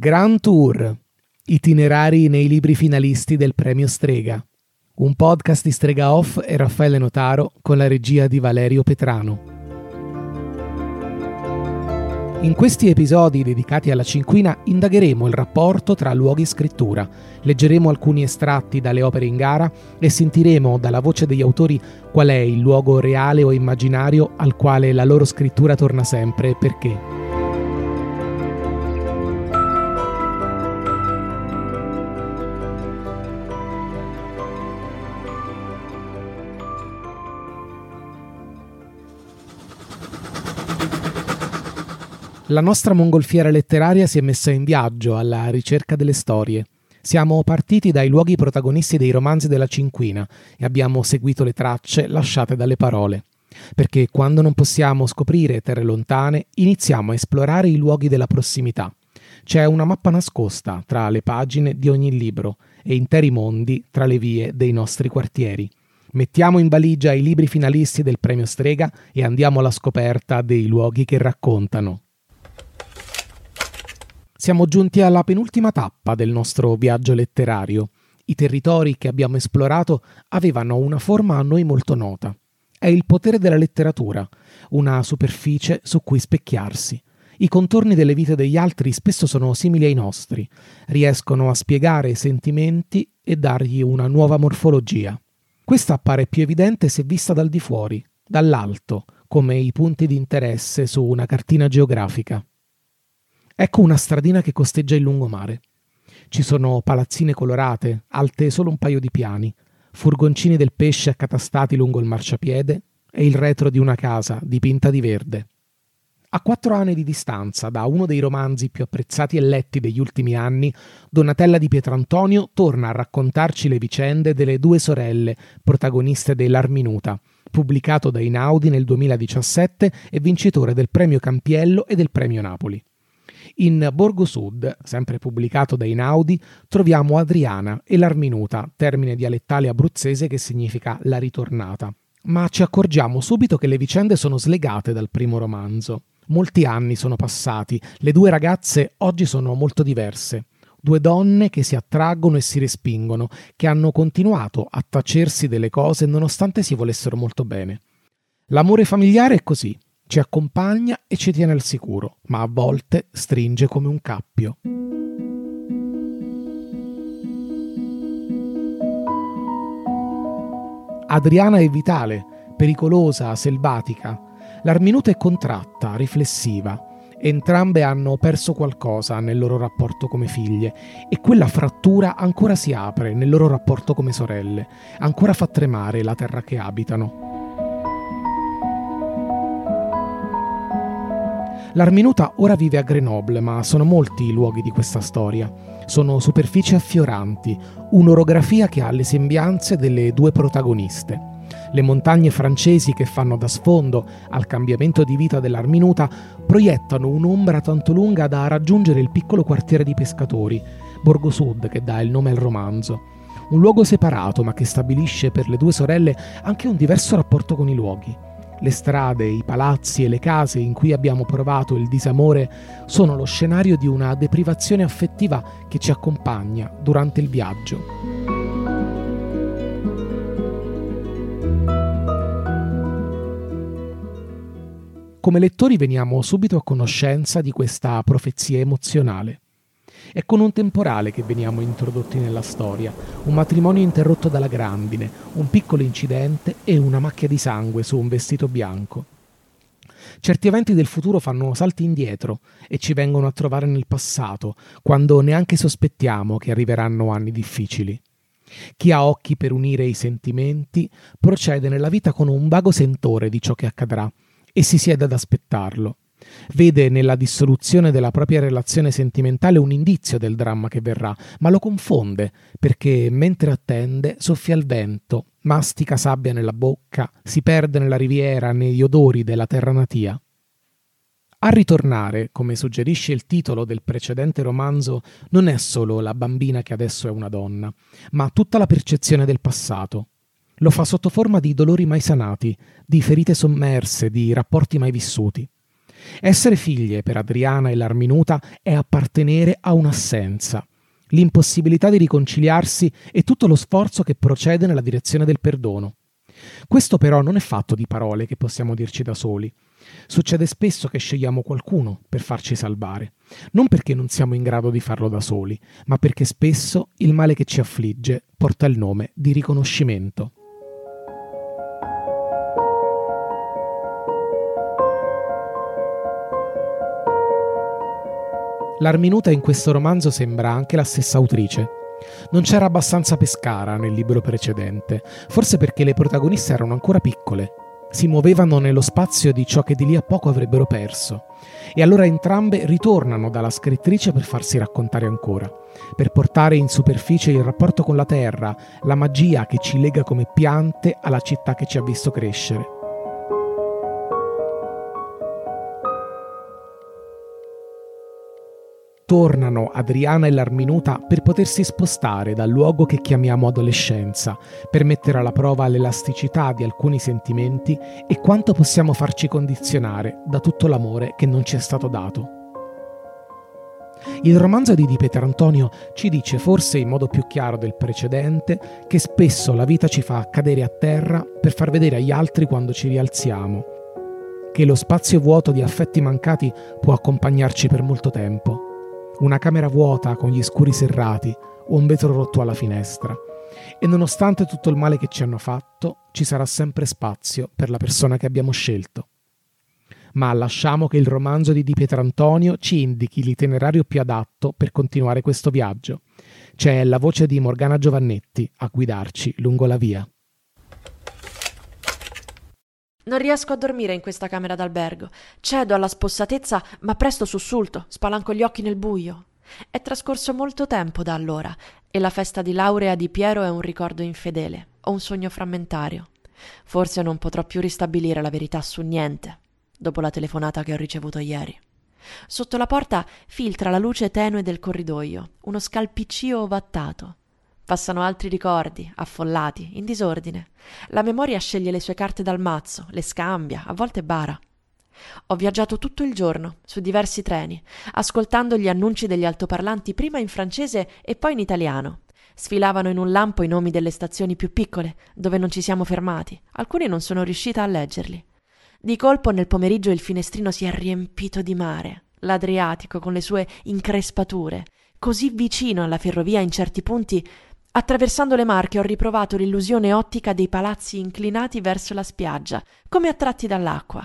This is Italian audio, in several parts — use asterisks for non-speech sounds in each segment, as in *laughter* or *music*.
Grand Tour, itinerari nei libri finalisti del premio Strega, un podcast di Strega Off e Raffaele Notaro con la regia di Valerio Petrano. In questi episodi dedicati alla cinquina indagheremo il rapporto tra luoghi e scrittura, leggeremo alcuni estratti dalle opere in gara e sentiremo dalla voce degli autori qual è il luogo reale o immaginario al quale la loro scrittura torna sempre e perché. La nostra mongolfiera letteraria si è messa in viaggio alla ricerca delle storie. Siamo partiti dai luoghi protagonisti dei romanzi della Cinquina e abbiamo seguito le tracce lasciate dalle parole. Perché quando non possiamo scoprire terre lontane, iniziamo a esplorare i luoghi della prossimità. C'è una mappa nascosta tra le pagine di ogni libro e interi mondi tra le vie dei nostri quartieri. Mettiamo in valigia i libri finalisti del premio Strega e andiamo alla scoperta dei luoghi che raccontano. Siamo giunti alla penultima tappa del nostro viaggio letterario. I territori che abbiamo esplorato avevano una forma a noi molto nota. È il potere della letteratura, una superficie su cui specchiarsi. I contorni delle vite degli altri spesso sono simili ai nostri, riescono a spiegare i sentimenti e dargli una nuova morfologia. Questa appare più evidente se vista dal di fuori, dall'alto, come i punti di interesse su una cartina geografica. Ecco una stradina che costeggia il lungomare. Ci sono palazzine colorate, alte solo un paio di piani, furgoncini del pesce accatastati lungo il marciapiede e il retro di una casa dipinta di verde. A quattro anni di distanza da uno dei romanzi più apprezzati e letti degli ultimi anni, Donatella di Pietrantonio torna a raccontarci le vicende delle due sorelle, protagoniste dell'Arminuta, pubblicato da Inaudi nel 2017 e vincitore del premio Campiello e del premio Napoli. In Borgo Sud, sempre pubblicato da Inaudi, troviamo Adriana e l'Arminuta, termine dialettale abruzzese che significa la ritornata. Ma ci accorgiamo subito che le vicende sono slegate dal primo romanzo. Molti anni sono passati, le due ragazze oggi sono molto diverse. Due donne che si attraggono e si respingono, che hanno continuato a tacersi delle cose nonostante si volessero molto bene. L'amore familiare è così, ci accompagna e ci tiene al sicuro, ma a volte stringe come un cappio. Adriana è vitale, pericolosa, selvatica. L'Arminuta è contratta, riflessiva. Entrambe hanno perso qualcosa nel loro rapporto come figlie e quella frattura ancora si apre nel loro rapporto come sorelle, ancora fa tremare la terra che abitano. L'Arminuta ora vive a Grenoble, ma sono molti i luoghi di questa storia. Sono superfici affioranti, un'orografia che ha le sembianze delle due protagoniste. Le montagne francesi che fanno da sfondo al cambiamento di vita dell'Arminuta proiettano un'ombra tanto lunga da raggiungere il piccolo quartiere di pescatori, Borgo Sud, che dà il nome al romanzo. Un luogo separato, ma che stabilisce per le due sorelle anche un diverso rapporto con i luoghi. Le strade, i palazzi e le case in cui abbiamo provato il disamore sono lo scenario di una deprivazione affettiva che ci accompagna durante il viaggio. Come lettori veniamo subito a conoscenza di questa profezia emozionale. È con un temporale che veniamo introdotti nella storia, un matrimonio interrotto dalla grandine, un piccolo incidente e una macchia di sangue su un vestito bianco. Certi eventi del futuro fanno salti indietro e ci vengono a trovare nel passato, quando neanche sospettiamo che arriveranno anni difficili. Chi ha occhi per unire i sentimenti procede nella vita con un vago sentore di ciò che accadrà e si siede ad aspettarlo. Vede nella dissoluzione della propria relazione sentimentale un indizio del dramma che verrà, ma lo confonde perché mentre attende soffia il vento, mastica sabbia nella bocca, si perde nella riviera, negli odori della terra natia. A ritornare, come suggerisce il titolo del precedente romanzo, non è solo la bambina che adesso è una donna, ma tutta la percezione del passato. Lo fa sotto forma di dolori mai sanati, di ferite sommerse, di rapporti mai vissuti. Essere figlie per Adriana e l'Arminuta è appartenere a un'assenza, l'impossibilità di riconciliarsi e tutto lo sforzo che procede nella direzione del perdono. Questo però non è fatto di parole che possiamo dirci da soli. Succede spesso che scegliamo qualcuno per farci salvare, non perché non siamo in grado di farlo da soli, ma perché spesso il male che ci affligge porta il nome di riconoscimento. L'Arminuta in questo romanzo sembra anche la stessa autrice. Non c'era abbastanza Pescara nel libro precedente, forse perché le protagoniste erano ancora piccole, si muovevano nello spazio di ciò che di lì a poco avrebbero perso, e allora entrambe ritornano dalla scrittrice per farsi raccontare ancora, per portare in superficie il rapporto con la terra, la magia che ci lega come piante alla città che ci ha visto crescere. Tornano Adriana e l'Arminuta per potersi spostare dal luogo che chiamiamo adolescenza, per mettere alla prova l'elasticità di alcuni sentimenti e quanto possiamo farci condizionare da tutto l'amore che non ci è stato dato. Il romanzo di Di Peter Antonio ci dice forse in modo più chiaro del precedente che spesso la vita ci fa cadere a terra per far vedere agli altri quando ci rialziamo, che lo spazio vuoto di affetti mancati può accompagnarci per molto tempo una camera vuota con gli scuri serrati o un vetro rotto alla finestra. E nonostante tutto il male che ci hanno fatto, ci sarà sempre spazio per la persona che abbiamo scelto. Ma lasciamo che il romanzo di Di Pietrantonio ci indichi l'itinerario più adatto per continuare questo viaggio. C'è la voce di Morgana Giovannetti a guidarci lungo la via. Non riesco a dormire in questa camera d'albergo. Cedo alla spossatezza, ma presto sussulto, spalanco gli occhi nel buio. È trascorso molto tempo da allora e la festa di laurea di Piero è un ricordo infedele o un sogno frammentario. Forse non potrò più ristabilire la verità su niente dopo la telefonata che ho ricevuto ieri. Sotto la porta filtra la luce tenue del corridoio, uno scalpiccio ovattato. Passano altri ricordi, affollati, in disordine. La memoria sceglie le sue carte dal mazzo, le scambia, a volte bara. Ho viaggiato tutto il giorno, su diversi treni, ascoltando gli annunci degli altoparlanti prima in francese e poi in italiano. Sfilavano in un lampo i nomi delle stazioni più piccole, dove non ci siamo fermati. Alcuni non sono riuscita a leggerli. Di colpo nel pomeriggio il finestrino si è riempito di mare, l'Adriatico con le sue increspature, così vicino alla ferrovia in certi punti Attraversando le Marche ho riprovato l'illusione ottica dei palazzi inclinati verso la spiaggia, come attratti dall'acqua.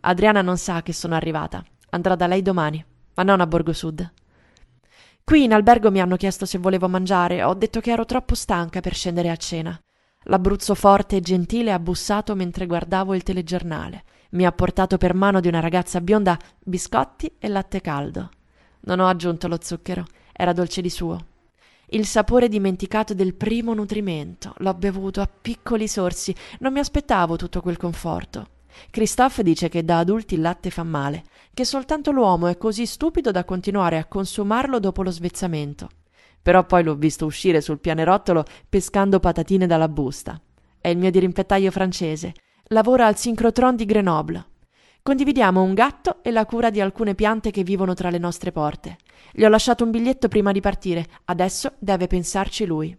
Adriana non sa che sono arrivata. Andrò da lei domani, ma non a Borgo Sud. Qui in albergo mi hanno chiesto se volevo mangiare, ho detto che ero troppo stanca per scendere a cena. L'Abruzzo forte e gentile ha bussato mentre guardavo il telegiornale. Mi ha portato per mano di una ragazza bionda biscotti e latte caldo. Non ho aggiunto lo zucchero, era dolce di suo. Il sapore dimenticato del primo nutrimento. L'ho bevuto a piccoli sorsi. Non mi aspettavo tutto quel conforto. Christophe dice che da adulti il latte fa male, che soltanto l'uomo è così stupido da continuare a consumarlo dopo lo svezzamento. Però poi l'ho visto uscire sul pianerottolo pescando patatine dalla busta. È il mio dirimpettaio francese. Lavora al sincrotron di Grenoble. Condividiamo un gatto e la cura di alcune piante che vivono tra le nostre porte. Gli ho lasciato un biglietto prima di partire, adesso deve pensarci lui.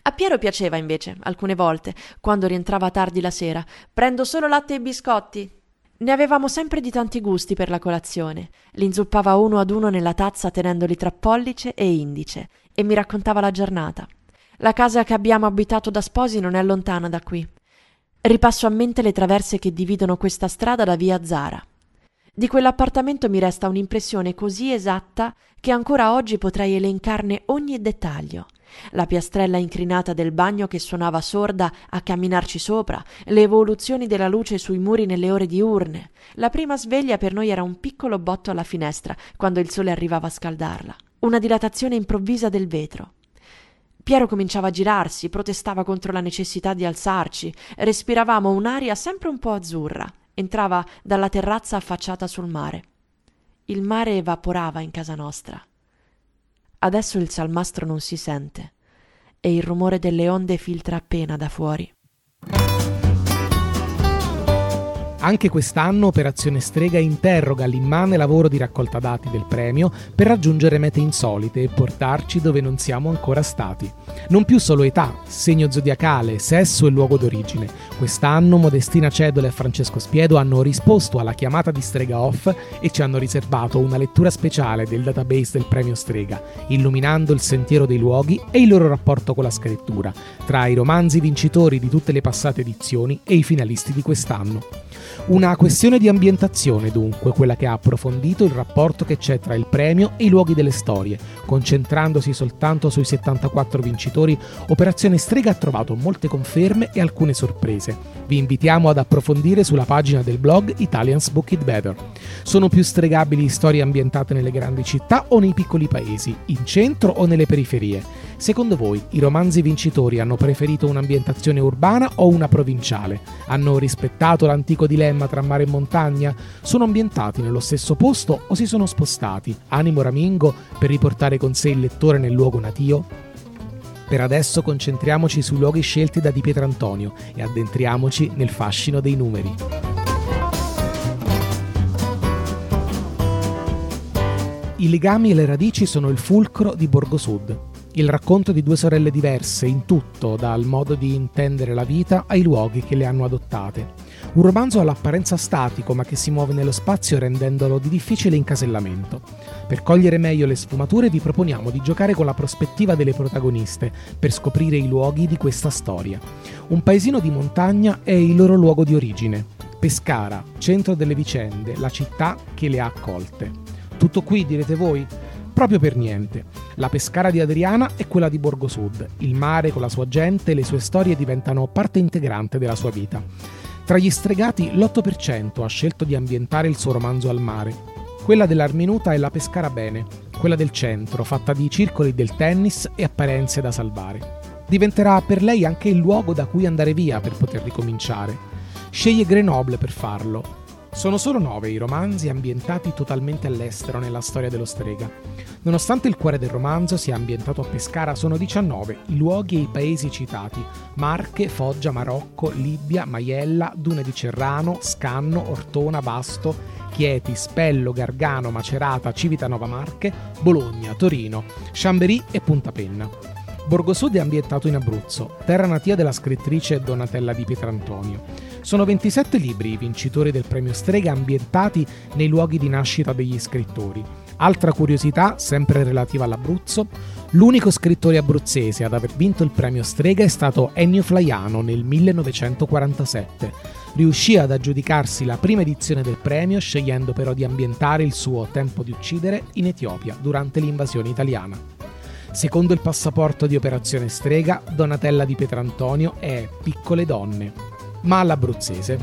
A Piero piaceva invece, alcune volte, quando rientrava tardi la sera. Prendo solo latte e biscotti. Ne avevamo sempre di tanti gusti per la colazione. Li inzuppava uno ad uno nella tazza tenendoli tra pollice e indice e mi raccontava la giornata. La casa che abbiamo abitato da sposi non è lontana da qui. Ripasso a mente le traverse che dividono questa strada da via Zara. Di quell'appartamento mi resta un'impressione così esatta che ancora oggi potrei elencarne ogni dettaglio. La piastrella incrinata del bagno che suonava sorda a camminarci sopra, le evoluzioni della luce sui muri nelle ore diurne. La prima sveglia per noi era un piccolo botto alla finestra quando il sole arrivava a scaldarla. Una dilatazione improvvisa del vetro. Piero cominciava a girarsi, protestava contro la necessità di alzarci. Respiravamo un'aria sempre un po' azzurra. Entrava dalla terrazza affacciata sul mare. Il mare evaporava in casa nostra. Adesso il salmastro non si sente e il rumore delle onde filtra appena da fuori. Anche quest'anno Operazione Strega interroga l'immane lavoro di raccolta dati del premio per raggiungere mete insolite e portarci dove non siamo ancora stati. Non più solo età, segno zodiacale, sesso e luogo d'origine. Quest'anno Modestina Cedola e Francesco Spiedo hanno risposto alla chiamata di Strega Off e ci hanno riservato una lettura speciale del database del premio Strega, illuminando il sentiero dei luoghi e il loro rapporto con la scrittura, tra i romanzi vincitori di tutte le passate edizioni e i finalisti di quest'anno. Una questione di ambientazione, dunque, quella che ha approfondito il rapporto che c'è tra il premio e i luoghi delle storie. Concentrandosi soltanto sui 74 vincitori, Operazione Strega ha trovato molte conferme e alcune sorprese. Vi invitiamo ad approfondire sulla pagina del blog Italians Book It Better. Sono più stregabili storie ambientate nelle grandi città o nei piccoli paesi, in centro o nelle periferie? Secondo voi i romanzi vincitori hanno preferito un'ambientazione urbana o una provinciale? Hanno rispettato l'antico dilemma tra mare e montagna? Sono ambientati nello stesso posto o si sono spostati, animo ramingo, per riportare con sé il lettore nel luogo natio? Per adesso concentriamoci sui luoghi scelti da Di Pietrantonio e addentriamoci nel fascino dei numeri. I legami e le radici sono il fulcro di Borgo Sud, il racconto di due sorelle diverse in tutto, dal modo di intendere la vita ai luoghi che le hanno adottate. Un romanzo all'apparenza statico ma che si muove nello spazio rendendolo di difficile incasellamento. Per cogliere meglio le sfumature vi proponiamo di giocare con la prospettiva delle protagoniste per scoprire i luoghi di questa storia. Un paesino di montagna è il loro luogo di origine. Pescara, centro delle vicende, la città che le ha accolte. Tutto qui, direte voi? Proprio per niente. La Pescara di Adriana è quella di Borgo Sud. Il mare con la sua gente e le sue storie diventano parte integrante della sua vita. Tra gli stregati, l'8% ha scelto di ambientare il suo romanzo al mare. Quella dell'Arminuta è la Pescara Bene, quella del centro, fatta di circoli del tennis e apparenze da salvare. Diventerà per lei anche il luogo da cui andare via per poter ricominciare. Sceglie Grenoble per farlo, sono solo nove i romanzi ambientati totalmente all'estero nella storia dello strega. Nonostante il cuore del romanzo sia ambientato a Pescara, sono 19 i luoghi e i paesi citati: Marche, Foggia, Marocco, Libia, Maiella, Dune di Cerrano, Scanno, Ortona, Vasto, Chieti, Spello, Gargano, Macerata, Civitanova Marche, Bologna, Torino, Chambéry e Punta Penna. Borgosud è ambientato in Abruzzo, terra natia della scrittrice Donatella di Pietrantonio. Sono 27 libri i vincitori del premio Strega ambientati nei luoghi di nascita degli scrittori. Altra curiosità, sempre relativa all'Abruzzo, l'unico scrittore abruzzese ad aver vinto il premio Strega è stato Ennio Flaiano nel 1947. Riuscì ad aggiudicarsi la prima edizione del premio scegliendo però di ambientare il suo Tempo di uccidere in Etiopia durante l'invasione italiana. Secondo il passaporto di Operazione Strega, Donatella di Pietrantonio è Piccole donne, ma all'abruzzese.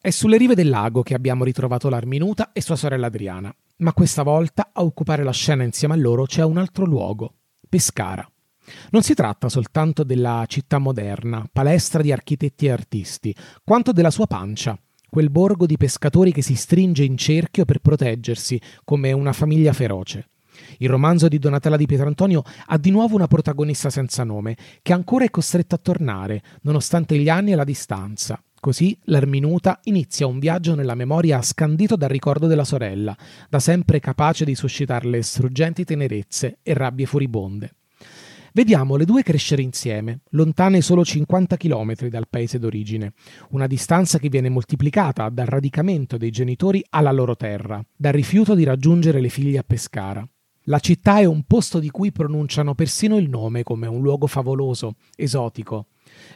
È sulle rive del lago che abbiamo ritrovato l'Arminuta e sua sorella Adriana, ma questa volta a occupare la scena insieme a loro c'è un altro luogo, Pescara. Non si tratta soltanto della città moderna, palestra di architetti e artisti, quanto della sua pancia, quel borgo di pescatori che si stringe in cerchio per proteggersi come una famiglia feroce. Il romanzo di Donatella di Pietrantonio ha di nuovo una protagonista senza nome, che ancora è costretta a tornare, nonostante gli anni e la distanza. Così l'Erminuta inizia un viaggio nella memoria scandito dal ricordo della sorella, da sempre capace di suscitarle struggenti tenerezze e rabbie furibonde. Vediamo le due crescere insieme, lontane solo 50 km dal paese d'origine, una distanza che viene moltiplicata dal radicamento dei genitori alla loro terra, dal rifiuto di raggiungere le figlie a Pescara. La città è un posto di cui pronunciano persino il nome come un luogo favoloso, esotico.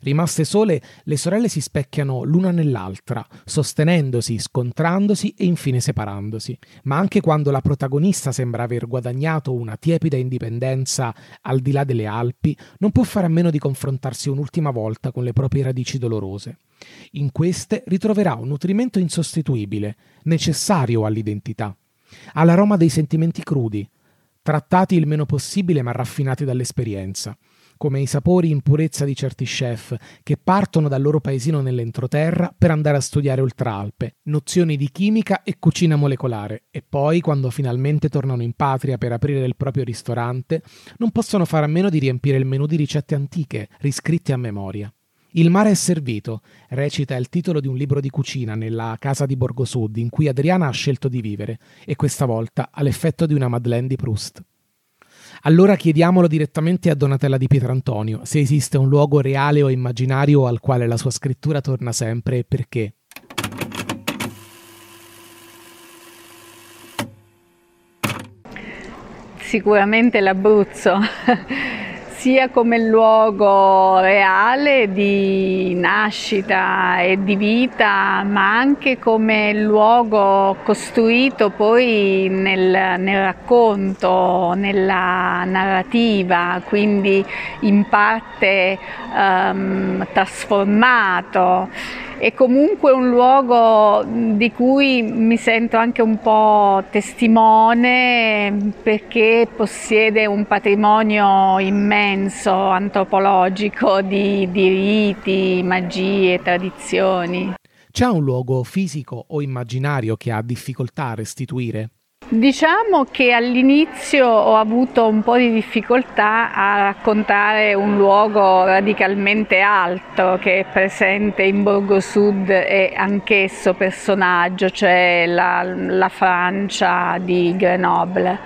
Rimaste sole, le sorelle si specchiano l'una nell'altra, sostenendosi, scontrandosi e infine separandosi. Ma anche quando la protagonista sembra aver guadagnato una tiepida indipendenza al di là delle Alpi, non può fare a meno di confrontarsi un'ultima volta con le proprie radici dolorose. In queste ritroverà un nutrimento insostituibile, necessario all'identità. Ha l'aroma dei sentimenti crudi, trattati il meno possibile ma raffinati dall'esperienza. Come i sapori in purezza di certi chef che partono dal loro paesino nell'entroterra per andare a studiare oltralpe, nozioni di chimica e cucina molecolare e poi, quando finalmente tornano in patria per aprire il proprio ristorante, non possono fare a meno di riempire il menù di ricette antiche, riscritte a memoria. Il mare è servito, recita il titolo di un libro di cucina nella casa di Borgo Sud in cui Adriana ha scelto di vivere e questa volta ha l'effetto di una Madeleine di Proust. Allora chiediamolo direttamente a Donatella di Pietrantonio se esiste un luogo reale o immaginario al quale la sua scrittura torna sempre e perché. Sicuramente l'Abruzzo. *laughs* sia come luogo reale di nascita e di vita, ma anche come luogo costruito poi nel, nel racconto, nella narrativa, quindi in parte um, trasformato è comunque un luogo di cui mi sento anche un po' testimone perché possiede un patrimonio immenso antropologico di, di riti, magie, tradizioni. C'è un luogo fisico o immaginario che ha difficoltà a restituire? Diciamo che all'inizio ho avuto un po' di difficoltà a raccontare un luogo radicalmente alto che è presente in Borgo Sud e anch'esso personaggio, cioè la, la Francia di Grenoble.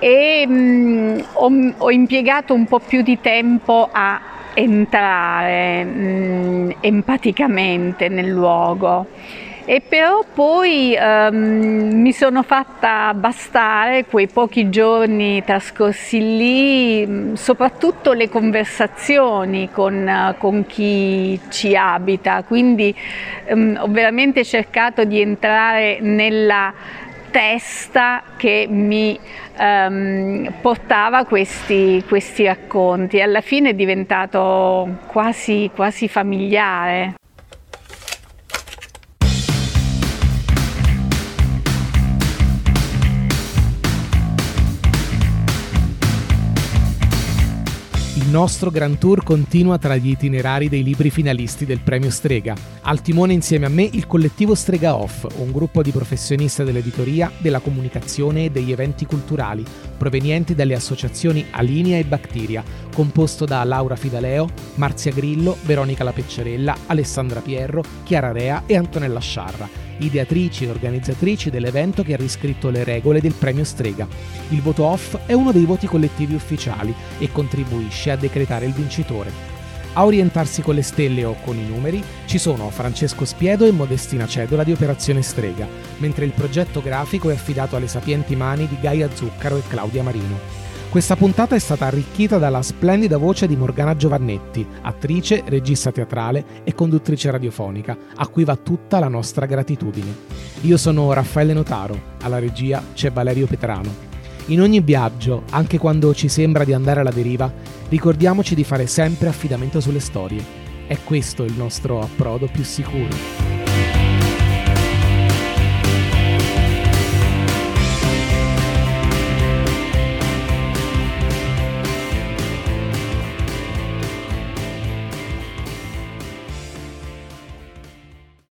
E mh, ho, ho, impiegato un po' più di tempo a entrare mh, empaticamente nel luogo e però poi um, mi sono fatta bastare quei pochi giorni trascorsi lì, mm, soprattutto le conversazioni con, con chi ci abita, quindi um, ho veramente cercato di entrare nella testa che mi um, portava questi, questi racconti. Alla fine è diventato quasi, quasi familiare. Nostro Grand Tour continua tra gli itinerari dei libri finalisti del premio Strega. Al timone insieme a me il collettivo Strega Off, un gruppo di professionisti dell'editoria, della comunicazione e degli eventi culturali, provenienti dalle associazioni Alinea e Bacteria, composto da Laura Fidaleo, Marzia Grillo, Veronica La Pecciarella, Alessandra Pierro, Chiara Rea e Antonella Sciarra ideatrici e organizzatrici dell'evento che ha riscritto le regole del premio Strega. Il voto off è uno dei voti collettivi ufficiali e contribuisce a decretare il vincitore. A orientarsi con le stelle o con i numeri ci sono Francesco Spiedo e Modestina Cedola di Operazione Strega, mentre il progetto grafico è affidato alle sapienti mani di Gaia Zuccaro e Claudia Marino. Questa puntata è stata arricchita dalla splendida voce di Morgana Giovannetti, attrice, regista teatrale e conduttrice radiofonica, a cui va tutta la nostra gratitudine. Io sono Raffaele Notaro, alla regia c'è Valerio Petrano. In ogni viaggio, anche quando ci sembra di andare alla deriva, ricordiamoci di fare sempre affidamento sulle storie. È questo il nostro approdo più sicuro.